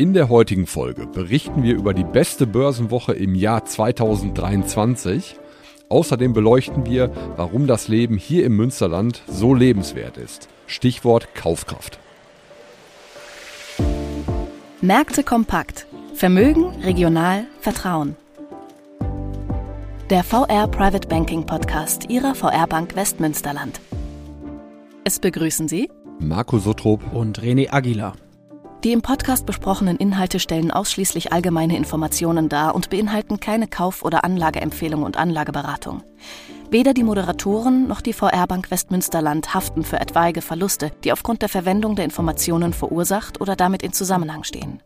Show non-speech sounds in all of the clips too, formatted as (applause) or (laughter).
In der heutigen Folge berichten wir über die beste Börsenwoche im Jahr 2023. Außerdem beleuchten wir, warum das Leben hier im Münsterland so lebenswert ist. Stichwort Kaufkraft. Märkte kompakt. Vermögen, regional, Vertrauen. Der VR Private Banking Podcast Ihrer VR Bank Westmünsterland. Es begrüßen Sie Marco Sottrop und René Aguilar. Die im Podcast besprochenen Inhalte stellen ausschließlich allgemeine Informationen dar und beinhalten keine Kauf- oder Anlageempfehlung und Anlageberatung. Weder die Moderatoren noch die VR Bank Westmünsterland haften für etwaige Verluste, die aufgrund der Verwendung der Informationen verursacht oder damit in Zusammenhang stehen.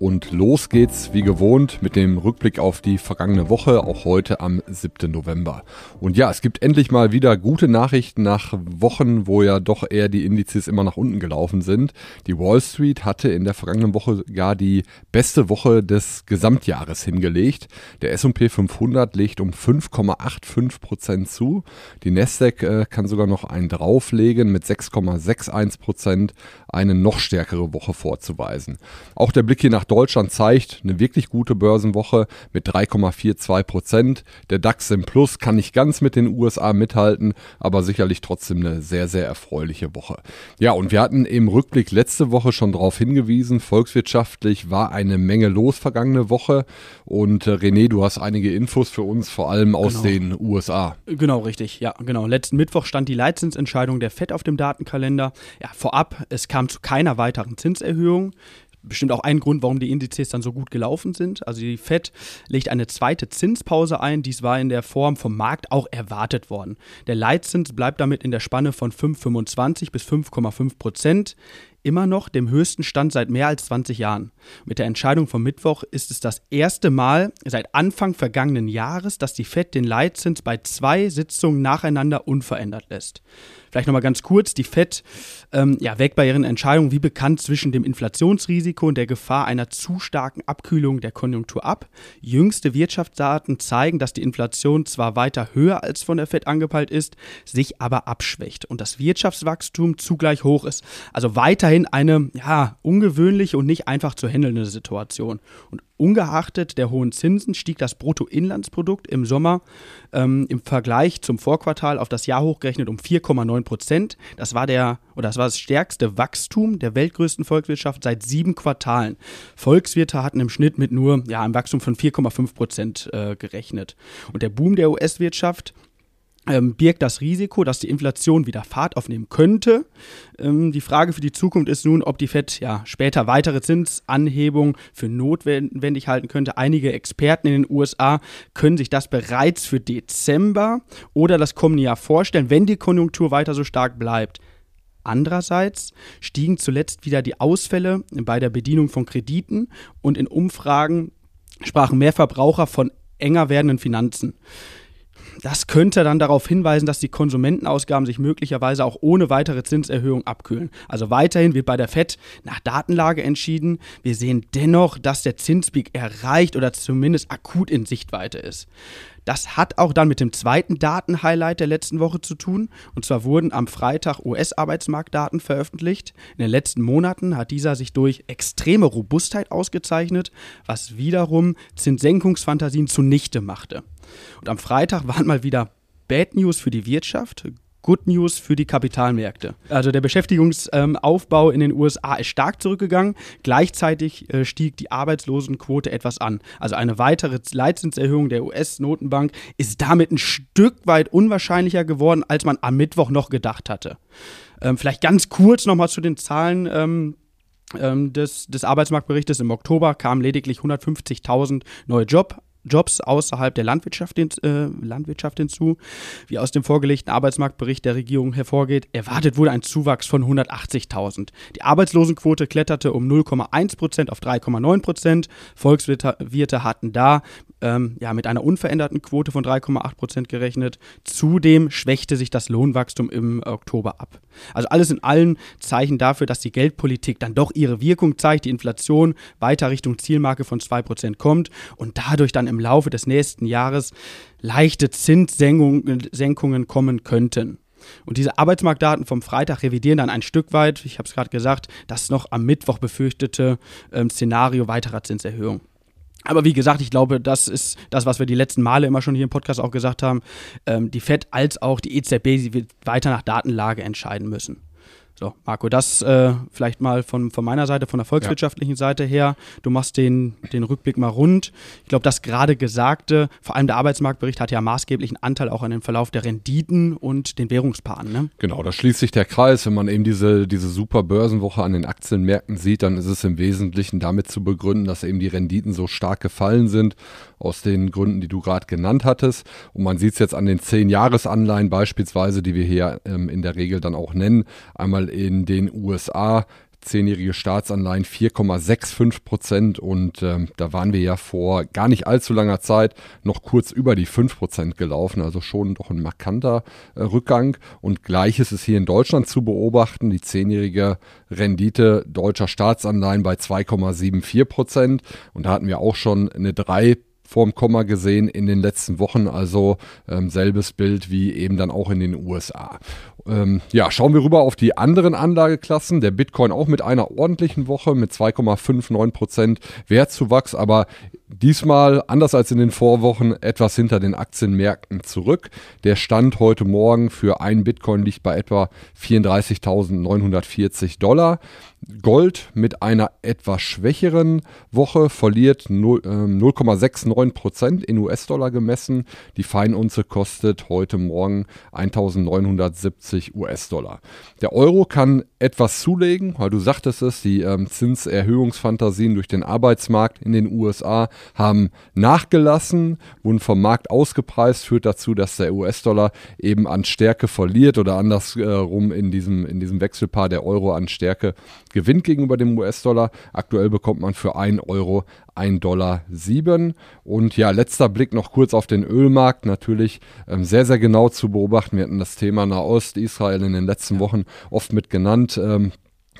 Und los geht's wie gewohnt mit dem Rückblick auf die vergangene Woche, auch heute am 7. November. Und ja, es gibt endlich mal wieder gute Nachrichten nach Wochen, wo ja doch eher die Indizes immer nach unten gelaufen sind. Die Wall Street hatte in der vergangenen Woche gar die beste Woche des Gesamtjahres hingelegt. Der S&P 500 legt um 5,85 Prozent zu. Die Nasdaq äh, kann sogar noch einen drauflegen mit 6,61 Prozent, eine noch stärkere Woche vorzuweisen. Auch der Blick hier nach Deutschland zeigt eine wirklich gute Börsenwoche mit 3,42 Prozent. Der DAX im Plus kann nicht ganz mit den USA mithalten, aber sicherlich trotzdem eine sehr, sehr erfreuliche Woche. Ja, und wir hatten im Rückblick letzte Woche schon darauf hingewiesen, volkswirtschaftlich war eine Menge los vergangene Woche. Und äh, René, du hast einige Infos für uns, vor allem aus genau. den USA. Genau, richtig. Ja, genau. Letzten Mittwoch stand die Leitzinsentscheidung der FED auf dem Datenkalender. Ja, vorab, es kam zu keiner weiteren Zinserhöhung bestimmt auch ein Grund, warum die Indizes dann so gut gelaufen sind. Also die Fed legt eine zweite Zinspause ein. Dies war in der Form vom Markt auch erwartet worden. Der Leitzins bleibt damit in der Spanne von 5,25 bis 5,5 Prozent immer noch dem höchsten Stand seit mehr als 20 Jahren. Mit der Entscheidung vom Mittwoch ist es das erste Mal seit Anfang vergangenen Jahres, dass die Fed den Leitzins bei zwei Sitzungen nacheinander unverändert lässt. Vielleicht nochmal ganz kurz, die FED ähm, ja, wägt bei ihren Entscheidungen wie bekannt zwischen dem Inflationsrisiko und der Gefahr einer zu starken Abkühlung der Konjunktur ab. Jüngste Wirtschaftsdaten zeigen, dass die Inflation zwar weiter höher als von der FED angepeilt ist, sich aber abschwächt und das Wirtschaftswachstum zugleich hoch ist. Also weiterhin eine ja, ungewöhnliche und nicht einfach zu handelnde Situation. Und Ungeachtet der hohen Zinsen stieg das Bruttoinlandsprodukt im Sommer ähm, im Vergleich zum Vorquartal auf das Jahr hochgerechnet um 4,9 Prozent. Das war der oder das war das stärkste Wachstum der weltgrößten Volkswirtschaft seit sieben Quartalen. Volkswirte hatten im Schnitt mit nur ja, einem Wachstum von 4,5 Prozent äh, gerechnet. Und der Boom der US-Wirtschaft ähm, birgt das Risiko, dass die Inflation wieder Fahrt aufnehmen könnte. Ähm, die Frage für die Zukunft ist nun, ob die Fed ja später weitere Zinsanhebungen für notwendig halten könnte. Einige Experten in den USA können sich das bereits für Dezember oder das kommende Jahr vorstellen, wenn die Konjunktur weiter so stark bleibt. Andererseits stiegen zuletzt wieder die Ausfälle bei der Bedienung von Krediten und in Umfragen sprachen mehr Verbraucher von enger werdenden Finanzen. Das könnte dann darauf hinweisen, dass die Konsumentenausgaben sich möglicherweise auch ohne weitere Zinserhöhung abkühlen. Also weiterhin wird bei der FED nach Datenlage entschieden. Wir sehen dennoch, dass der Zinspeak erreicht oder zumindest akut in Sichtweite ist. Das hat auch dann mit dem zweiten Datenhighlight der letzten Woche zu tun. Und zwar wurden am Freitag US-Arbeitsmarktdaten veröffentlicht. In den letzten Monaten hat dieser sich durch extreme Robustheit ausgezeichnet, was wiederum Zinssenkungsfantasien zunichte machte. Und am Freitag waren mal wieder Bad News für die Wirtschaft, Good News für die Kapitalmärkte. Also der Beschäftigungsaufbau in den USA ist stark zurückgegangen. Gleichzeitig äh, stieg die Arbeitslosenquote etwas an. Also eine weitere Leitzinserhöhung der US-Notenbank ist damit ein Stück weit unwahrscheinlicher geworden, als man am Mittwoch noch gedacht hatte. Ähm, vielleicht ganz kurz nochmal zu den Zahlen. Ähm, ähm des, des Arbeitsmarktberichtes im Oktober kamen lediglich 150.000 neue Job, Jobs außerhalb der Landwirtschaft, äh, Landwirtschaft hinzu. Wie aus dem vorgelegten Arbeitsmarktbericht der Regierung hervorgeht, erwartet wurde ein Zuwachs von 180.000. Die Arbeitslosenquote kletterte um 0,1 Prozent auf 3,9 Prozent. Volkswirte hatten da ähm, ja, mit einer unveränderten Quote von 3,8 Prozent gerechnet. Zudem schwächte sich das Lohnwachstum im Oktober ab. Also alles in allen Zeichen dafür, dass die Geldpolitik dann doch ihre Wirkung zeigt, die Inflation weiter Richtung Zielmarke von 2 Prozent kommt und dadurch dann im Laufe des nächsten Jahres leichte Zinssenkungen kommen könnten. Und diese Arbeitsmarktdaten vom Freitag revidieren dann ein Stück weit, ich habe es gerade gesagt, das noch am Mittwoch befürchtete ähm, Szenario weiterer Zinserhöhung. Aber wie gesagt, ich glaube, das ist das, was wir die letzten Male immer schon hier im Podcast auch gesagt haben. Ähm, die FED als auch die EZB, sie wird weiter nach Datenlage entscheiden müssen. So, Marco, das äh, vielleicht mal von, von meiner Seite, von der volkswirtschaftlichen ja. Seite her. Du machst den, den Rückblick mal rund. Ich glaube, das gerade Gesagte, vor allem der Arbeitsmarktbericht, hat ja maßgeblichen Anteil auch an dem Verlauf der Renditen und den Währungspaaren. Ne? Genau, da schließt sich der Kreis. Wenn man eben diese, diese super Börsenwoche an den Aktienmärkten sieht, dann ist es im Wesentlichen damit zu begründen, dass eben die Renditen so stark gefallen sind aus den Gründen, die du gerade genannt hattest. Und man sieht es jetzt an den 10-Jahres-Anleihen beispielsweise, die wir hier ähm, in der Regel dann auch nennen. Einmal in den USA zehnjährige Staatsanleihen 4,65 Prozent. Und ähm, da waren wir ja vor gar nicht allzu langer Zeit noch kurz über die 5 Prozent gelaufen, also schon doch ein markanter äh, Rückgang. Und gleiches ist hier in Deutschland zu beobachten, die zehnjährige Rendite deutscher Staatsanleihen bei 2,74 Prozent. Und da hatten wir auch schon eine 3 vorm Komma gesehen in den letzten Wochen. Also ähm, selbes Bild wie eben dann auch in den USA. Ähm, ja, schauen wir rüber auf die anderen Anlageklassen. Der Bitcoin auch mit einer ordentlichen Woche mit 2,59 Prozent Wertzuwachs, aber diesmal, anders als in den Vorwochen, etwas hinter den Aktienmärkten zurück. Der Stand heute Morgen für einen Bitcoin liegt bei etwa 34.940 Dollar. Gold mit einer etwas schwächeren Woche verliert 0,69 ähm, Prozent in US-Dollar gemessen. Die Feinunze kostet heute Morgen 1970 US-Dollar. Der Euro kann etwas zulegen, weil du sagtest es, die ähm, Zinserhöhungsfantasien durch den Arbeitsmarkt in den USA haben nachgelassen, wurden vom Markt ausgepreist, führt dazu, dass der US-Dollar eben an Stärke verliert oder andersrum in diesem, in diesem Wechselpaar der Euro an Stärke gewinnt gegenüber dem US-Dollar. Aktuell bekommt man für 1 Euro 1,07 Dollar. Und ja, letzter Blick noch kurz auf den Ölmarkt. Natürlich ähm, sehr, sehr genau zu beobachten. Wir hatten das Thema Nahost, Israel in den letzten Wochen oft mit genannt. Ähm,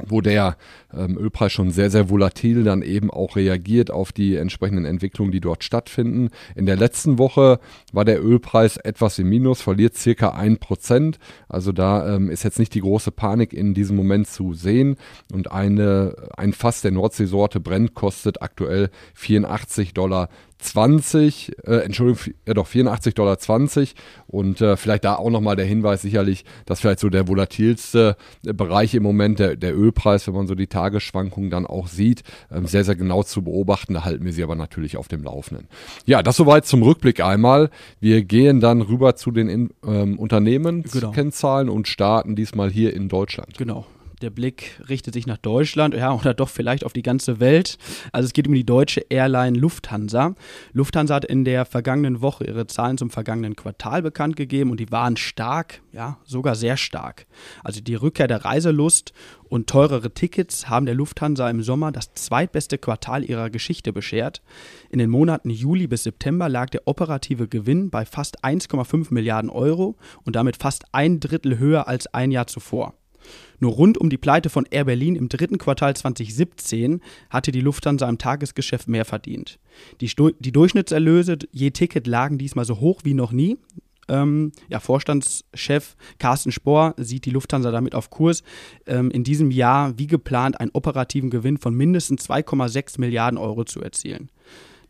wo der ähm, Ölpreis schon sehr, sehr volatil dann eben auch reagiert auf die entsprechenden Entwicklungen, die dort stattfinden. In der letzten Woche war der Ölpreis etwas im Minus, verliert circa ein Prozent. Also da ähm, ist jetzt nicht die große Panik in diesem Moment zu sehen. Und eine, ein Fass der Nordseesorte Brent kostet aktuell 84 Dollar 20, äh, Entschuldigung, ja doch 84,20 Dollar und äh, vielleicht da auch nochmal der Hinweis sicherlich, dass vielleicht so der volatilste äh, Bereich im Moment, der, der Ölpreis, wenn man so die Tagesschwankungen dann auch sieht, ähm, sehr, sehr genau zu beobachten. Da halten wir sie aber natürlich auf dem Laufenden. Ja, das soweit zum Rückblick einmal. Wir gehen dann rüber zu den ähm, Unternehmenskennzahlen genau. und starten diesmal hier in Deutschland. Genau der Blick richtet sich nach Deutschland, ja, oder doch vielleicht auf die ganze Welt. Also es geht um die deutsche Airline Lufthansa. Lufthansa hat in der vergangenen Woche ihre Zahlen zum vergangenen Quartal bekannt gegeben und die waren stark, ja, sogar sehr stark. Also die Rückkehr der Reiselust und teurere Tickets haben der Lufthansa im Sommer das zweitbeste Quartal ihrer Geschichte beschert. In den Monaten Juli bis September lag der operative Gewinn bei fast 1,5 Milliarden Euro und damit fast ein Drittel höher als ein Jahr zuvor. Nur rund um die Pleite von Air Berlin im dritten Quartal 2017 hatte die Lufthansa im Tagesgeschäft mehr verdient. Die, die Durchschnittserlöse je Ticket lagen diesmal so hoch wie noch nie. Ähm, ja, Vorstandschef Carsten Spohr sieht die Lufthansa damit auf Kurs, ähm, in diesem Jahr wie geplant einen operativen Gewinn von mindestens 2,6 Milliarden Euro zu erzielen.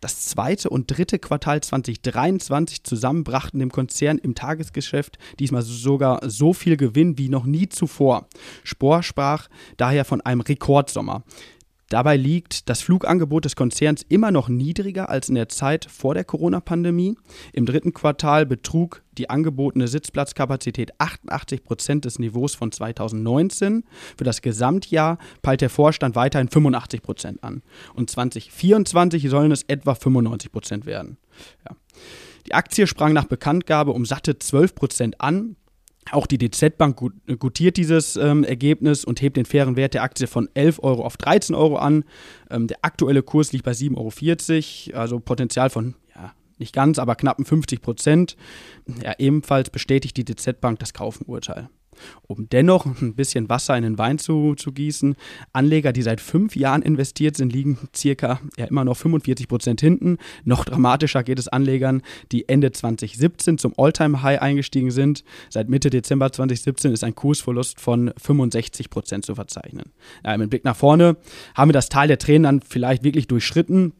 Das zweite und dritte Quartal 2023 zusammen brachten dem Konzern im Tagesgeschäft diesmal sogar so viel Gewinn wie noch nie zuvor. Spohr sprach daher von einem Rekordsommer. Dabei liegt das Flugangebot des Konzerns immer noch niedriger als in der Zeit vor der Corona-Pandemie. Im dritten Quartal betrug die angebotene Sitzplatzkapazität 88 Prozent des Niveaus von 2019. Für das Gesamtjahr peilt der Vorstand weiterhin 85 Prozent an. Und 2024 sollen es etwa 95 Prozent werden. Ja. Die Aktie sprang nach Bekanntgabe um satte 12 Prozent an. Auch die DZ Bank gutiert dieses ähm, Ergebnis und hebt den fairen Wert der Aktie von 11 Euro auf 13 Euro an. Ähm, der aktuelle Kurs liegt bei 7,40 Euro, also Potenzial von ja, nicht ganz, aber knappen 50 Prozent. Ja, ebenfalls bestätigt die DZ Bank das Kaufenurteil. Um dennoch ein bisschen Wasser in den Wein zu, zu gießen, Anleger, die seit fünf Jahren investiert sind, liegen circa ja immer noch 45 Prozent hinten. Noch dramatischer geht es Anlegern, die Ende 2017 zum Alltime-High eingestiegen sind. Seit Mitte Dezember 2017 ist ein Kursverlust von 65 Prozent zu verzeichnen. Ja, mit Blick nach vorne haben wir das Tal der Tränen dann vielleicht wirklich durchschritten.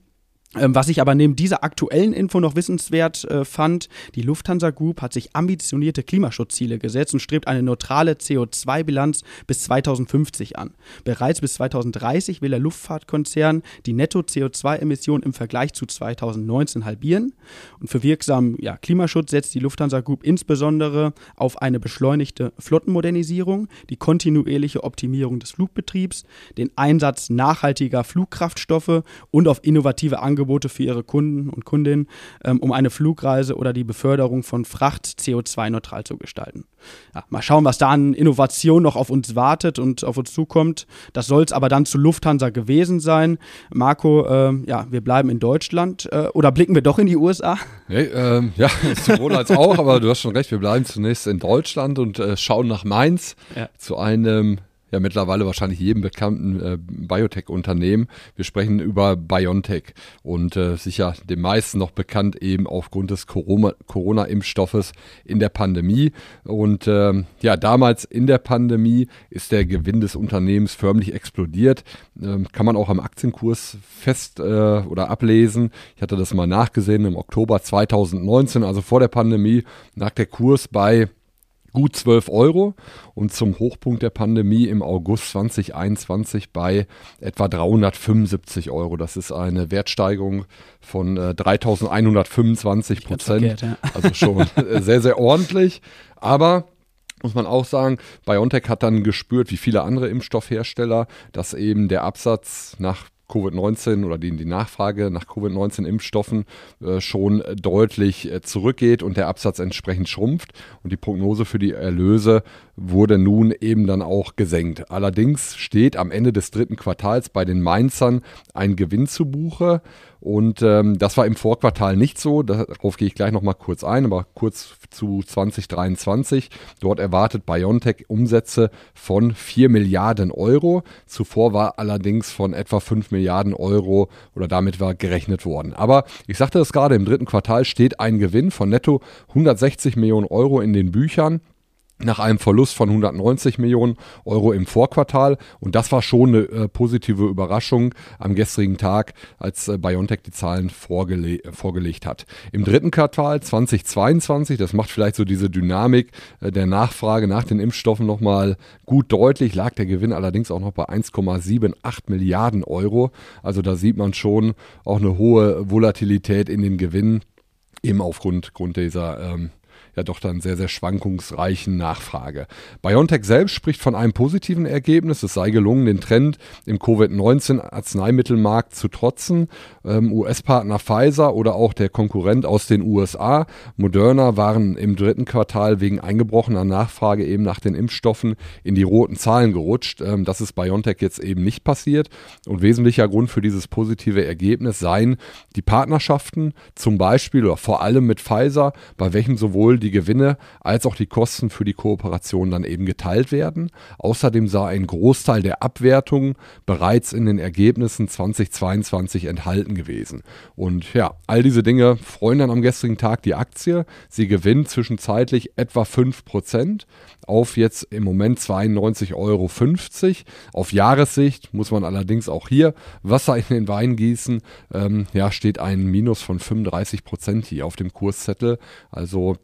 Ähm, was ich aber neben dieser aktuellen Info noch wissenswert äh, fand, die Lufthansa Group hat sich ambitionierte Klimaschutzziele gesetzt und strebt eine neutrale CO2-Bilanz bis 2050 an. Bereits bis 2030 will der Luftfahrtkonzern die Netto-CO2-Emissionen im Vergleich zu 2019 halbieren. Und für wirksamen ja, Klimaschutz setzt die Lufthansa Group insbesondere auf eine beschleunigte Flottenmodernisierung, die kontinuierliche Optimierung des Flugbetriebs, den Einsatz nachhaltiger Flugkraftstoffe und auf innovative Angebote Angebote für ihre Kunden und Kundinnen, ähm, um eine Flugreise oder die Beförderung von Fracht CO2-neutral zu gestalten. Ja, mal schauen, was da an Innovation noch auf uns wartet und auf uns zukommt. Das soll es aber dann zu Lufthansa gewesen sein. Marco, äh, ja, wir bleiben in Deutschland äh, oder blicken wir doch in die USA? Hey, ähm, ja, (laughs) sowohl als auch, aber du hast schon recht, wir bleiben zunächst in Deutschland und äh, schauen nach Mainz ja. zu einem ja mittlerweile wahrscheinlich jedem bekannten äh, Biotech-Unternehmen. Wir sprechen über BioNTech und äh, sicher den meisten noch bekannt eben aufgrund des Corona-Impfstoffes in der Pandemie. Und äh, ja, damals in der Pandemie ist der Gewinn des Unternehmens förmlich explodiert. Ähm, kann man auch am Aktienkurs fest äh, oder ablesen. Ich hatte das mal nachgesehen im Oktober 2019, also vor der Pandemie, lag der Kurs bei gut 12 Euro und zum Hochpunkt der Pandemie im August 2021 bei etwa 375 Euro. Das ist eine Wertsteigerung von äh, 3125 Prozent. Ja. (laughs) Also schon äh, sehr, sehr ordentlich. Aber muss man auch sagen, BioNTech hat dann gespürt, wie viele andere Impfstoffhersteller, dass eben der Absatz nach Covid-19 oder die, die Nachfrage nach Covid-19-Impfstoffen äh, schon deutlich äh, zurückgeht und der Absatz entsprechend schrumpft. Und die Prognose für die Erlöse wurde nun eben dann auch gesenkt. Allerdings steht am Ende des dritten Quartals bei den Mainzern ein Gewinn zu Buche und ähm, das war im Vorquartal nicht so. Darauf gehe ich gleich nochmal kurz ein, aber kurz zu 2023. Dort erwartet BioNTech Umsätze von 4 Milliarden Euro. Zuvor war allerdings von etwa 5 Milliarden Euro oder damit war gerechnet worden. Aber ich sagte es gerade, im dritten Quartal steht ein Gewinn von netto 160 Millionen Euro in den Büchern nach einem Verlust von 190 Millionen Euro im Vorquartal. Und das war schon eine äh, positive Überraschung am gestrigen Tag, als äh, BioNTech die Zahlen vorgele vorgelegt hat. Im dritten Quartal 2022, das macht vielleicht so diese Dynamik äh, der Nachfrage nach den Impfstoffen nochmal gut deutlich, lag der Gewinn allerdings auch noch bei 1,78 Milliarden Euro. Also da sieht man schon auch eine hohe Volatilität in den Gewinnen, eben aufgrund Grund dieser ähm, ja doch dann sehr, sehr schwankungsreichen Nachfrage. BioNTech selbst spricht von einem positiven Ergebnis. Es sei gelungen, den Trend im Covid-19-Arzneimittelmarkt zu trotzen. Ähm, US-Partner Pfizer oder auch der Konkurrent aus den USA, Moderna, waren im dritten Quartal wegen eingebrochener Nachfrage eben nach den Impfstoffen in die roten Zahlen gerutscht. Ähm, das ist BioNTech jetzt eben nicht passiert. Und wesentlicher Grund für dieses positive Ergebnis seien die Partnerschaften, zum Beispiel oder vor allem mit Pfizer, bei welchem sowohl die Gewinne als auch die Kosten für die Kooperation dann eben geteilt werden. Außerdem sei ein Großteil der Abwertungen bereits in den Ergebnissen 2022 enthalten gewesen. Und ja, all diese Dinge freuen dann am gestrigen Tag die Aktie. Sie gewinnt zwischenzeitlich etwa 5% auf jetzt im Moment 92,50 Euro. Auf Jahressicht muss man allerdings auch hier Wasser in den Wein gießen. Ähm, ja, steht ein Minus von 35% hier auf dem Kurszettel. Also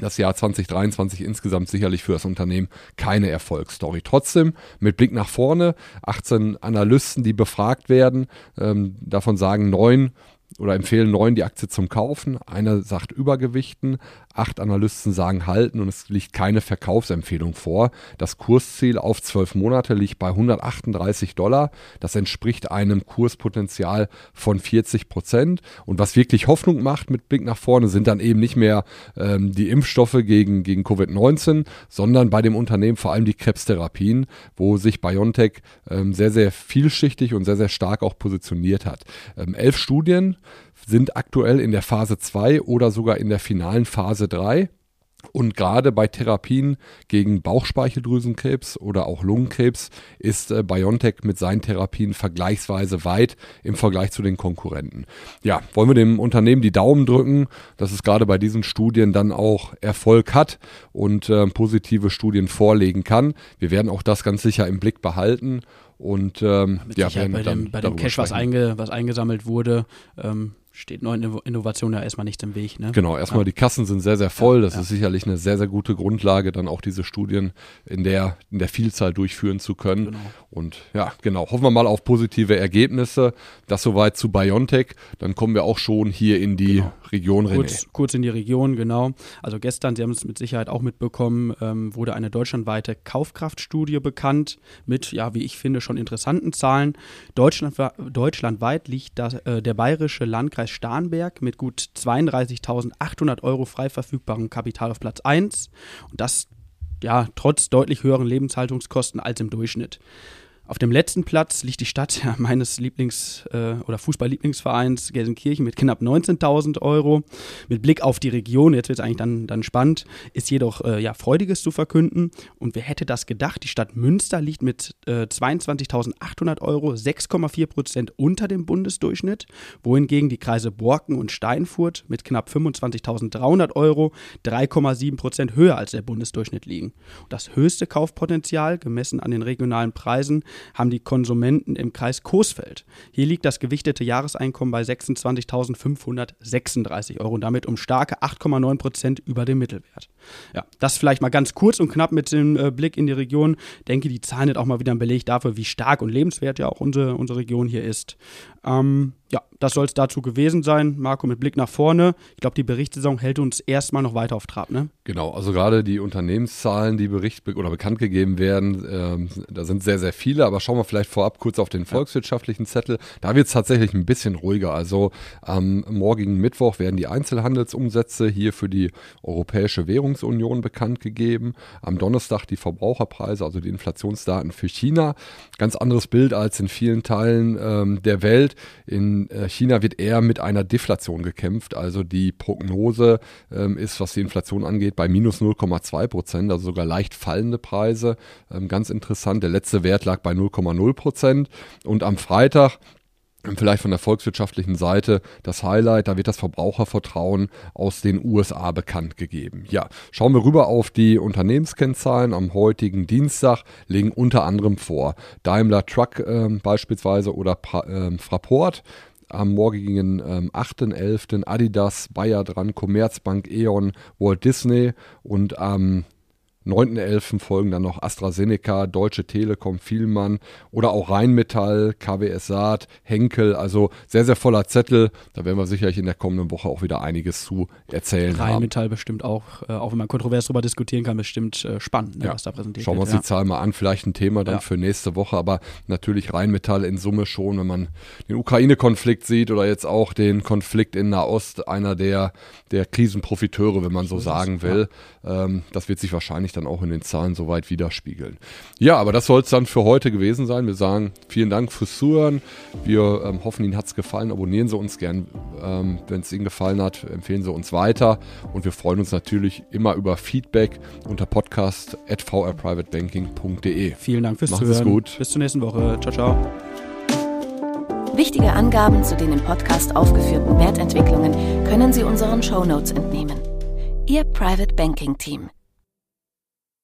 das Jahr 2023 insgesamt sicherlich für das Unternehmen keine Erfolgsstory. Trotzdem, mit Blick nach vorne, 18 Analysten, die befragt werden, ähm, davon sagen neun oder empfehlen neun die Aktie zum Kaufen. Einer sagt Übergewichten, acht Analysten sagen halten und es liegt keine Verkaufsempfehlung vor. Das Kursziel auf zwölf Monate liegt bei 138 Dollar. Das entspricht einem Kurspotenzial von 40 Prozent. Und was wirklich Hoffnung macht mit Blick nach vorne, sind dann eben nicht mehr ähm, die Impfstoffe gegen, gegen Covid-19, sondern bei dem Unternehmen vor allem die Krebstherapien, wo sich BioNTech ähm, sehr, sehr vielschichtig und sehr, sehr stark auch positioniert hat. Ähm, elf Studien sind aktuell in der Phase 2 oder sogar in der finalen Phase 3. Und gerade bei Therapien gegen Bauchspeicheldrüsenkrebs oder auch Lungenkrebs ist äh, BioNTech mit seinen Therapien vergleichsweise weit im Vergleich zu den Konkurrenten. Ja, wollen wir dem Unternehmen die Daumen drücken, dass es gerade bei diesen Studien dann auch Erfolg hat und äh, positive Studien vorlegen kann. Wir werden auch das ganz sicher im Blick behalten und ähm, ja, bei dem, bei dem Cash, was, einge, was, eingesammelt wurde, ähm, steht neuen Innovation ja erstmal nichts im Weg. Ne? Genau, erstmal ja. die Kassen sind sehr, sehr voll. Das ja, ist sicherlich eine sehr, sehr gute Grundlage, dann auch diese Studien in der, in der Vielzahl durchführen zu können. Genau. Und ja, genau, hoffen wir mal auf positive Ergebnisse. Das soweit zu BioNTech. Dann kommen wir auch schon hier in die genau. Region, René. Kurz, kurz, in die Region, genau. Also gestern, Sie haben es mit Sicherheit auch mitbekommen, ähm, wurde eine deutschlandweite Kaufkraftstudie bekannt mit, ja, wie ich finde, schon interessanten Zahlen. Deutschland, deutschlandweit liegt das, äh, der bayerische Landkreis Landkreis Starnberg mit gut 32.800 Euro frei verfügbarem Kapital auf Platz 1 und das ja trotz deutlich höheren Lebenshaltungskosten als im Durchschnitt. Auf dem letzten Platz liegt die Stadt meines Lieblings- äh, oder Fußball-Lieblingsvereins Gelsenkirchen mit knapp 19.000 Euro. Mit Blick auf die Region, jetzt wird es eigentlich dann, dann spannend, ist jedoch äh, ja, Freudiges zu verkünden. Und wer hätte das gedacht? Die Stadt Münster liegt mit äh, 22.800 Euro 6,4 Prozent unter dem Bundesdurchschnitt, wohingegen die Kreise Borken und Steinfurt mit knapp 25.300 Euro 3,7 Prozent höher als der Bundesdurchschnitt liegen. Das höchste Kaufpotenzial, gemessen an den regionalen Preisen, haben die Konsumenten im Kreis Coesfeld. Hier liegt das gewichtete Jahreseinkommen bei 26.536 Euro und damit um starke 8,9 Prozent über dem Mittelwert. Ja, das vielleicht mal ganz kurz und knapp mit dem äh, Blick in die Region. Ich denke, die Zahlen sind auch mal wieder ein Beleg dafür, wie stark und lebenswert ja auch unsere, unsere Region hier ist. Ähm, ja, das soll es dazu gewesen sein. Marco, mit Blick nach vorne. Ich glaube, die Berichtssaison hält uns erstmal noch weiter auf Trab, ne? Genau, also gerade die Unternehmenszahlen, die bericht oder bekannt gegeben werden, ähm, da sind sehr, sehr viele, aber schauen wir vielleicht vorab kurz auf den volkswirtschaftlichen Zettel. Da wird es tatsächlich ein bisschen ruhiger. Also am morgigen Mittwoch werden die Einzelhandelsumsätze hier für die Europäische Währungsunion bekannt gegeben. Am Donnerstag die Verbraucherpreise, also die Inflationsdaten für China. Ganz anderes Bild als in vielen Teilen ähm, der Welt. In äh, China wird eher mit einer Deflation gekämpft. Also die Prognose ähm, ist, was die Inflation angeht, bei minus 0,2 Prozent, also sogar leicht fallende Preise. Ähm, ganz interessant. Der letzte Wert lag bei 0,0 Prozent. Und am Freitag vielleicht von der volkswirtschaftlichen Seite das Highlight, da wird das Verbrauchervertrauen aus den USA bekannt gegeben. Ja, schauen wir rüber auf die Unternehmenskennzahlen am heutigen Dienstag, legen unter anderem vor Daimler Truck äh, beispielsweise oder pra äh, Fraport am morgigen ähm, 8.11. Adidas, Bayer dran, Commerzbank, E.ON, Walt Disney und am 9.11. folgen dann noch AstraZeneca, Deutsche Telekom, Vielmann oder auch Rheinmetall, KWS Saat, Henkel. Also sehr, sehr voller Zettel. Da werden wir sicherlich in der kommenden Woche auch wieder einiges zu erzählen Rheinmetall haben. bestimmt auch, äh, auch wenn man kontrovers darüber diskutieren kann, bestimmt äh, spannend, ne, ja. was da präsentiert Schauen wir uns ja. die Zahl mal an. Vielleicht ein Thema dann ja. für nächste Woche. Aber natürlich Rheinmetall in Summe schon, wenn man den Ukraine-Konflikt sieht oder jetzt auch den Konflikt in Nahost, einer der, der Krisenprofiteure, wenn man so sagen will. Ähm, das wird sich wahrscheinlich dann auch in den Zahlen soweit widerspiegeln. Ja, aber das soll es dann für heute gewesen sein. Wir sagen vielen Dank fürs Zuhören. Wir ähm, hoffen, Ihnen hat es gefallen. Abonnieren Sie uns gern, ähm, wenn es Ihnen gefallen hat. Empfehlen Sie uns weiter. Und wir freuen uns natürlich immer über Feedback unter podcast at vrprivatebanking.de. Vielen Dank fürs Machen Zuhören. gut. Bis zur nächsten Woche. Ciao, ciao. Wichtige Angaben zu den im Podcast aufgeführten Wertentwicklungen können Sie unseren Shownotes entnehmen. Ihr Private Banking Team.